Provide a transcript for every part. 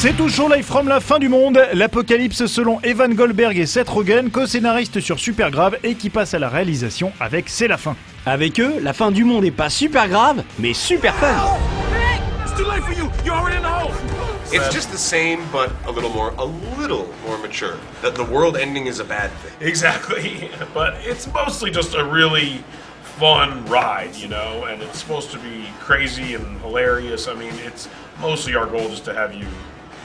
C'est toujours live from la fin du monde, l'apocalypse selon Evan Goldberg et Seth Rogen, co-scénariste sur Supergrave et qui passe à la réalisation avec C'est la fin. Avec eux, la fin du monde n'est pas super grave, mais super fun. It's just the same, but a little more, a little more mature. That the world ending is a bad thing. Exactly, but it's mostly just a really fun ride, you know, and it's supposed to be crazy and hilarious. I mean, it's mostly our goal just to have you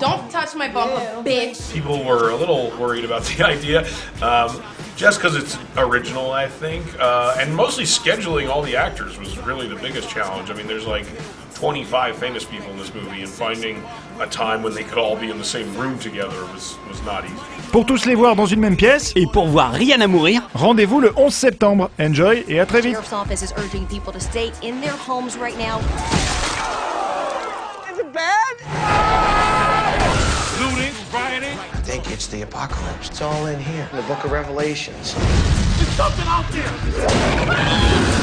Don't touch my bubble, bitch. People were a little worried about the idea, um, just because it's original, I think. Uh, and mostly scheduling all the actors was really the biggest challenge. I mean, there's like 25 famous people in this movie, and finding a time when they could all be in the same room together was, was not easy. Pour tous les voir dans une même pièce et pour voir rien à mourir, rendez-vous le 11 septembre. Enjoy et à très vite. It's the apocalypse. It's all in here, in the book of Revelations. There's something out there!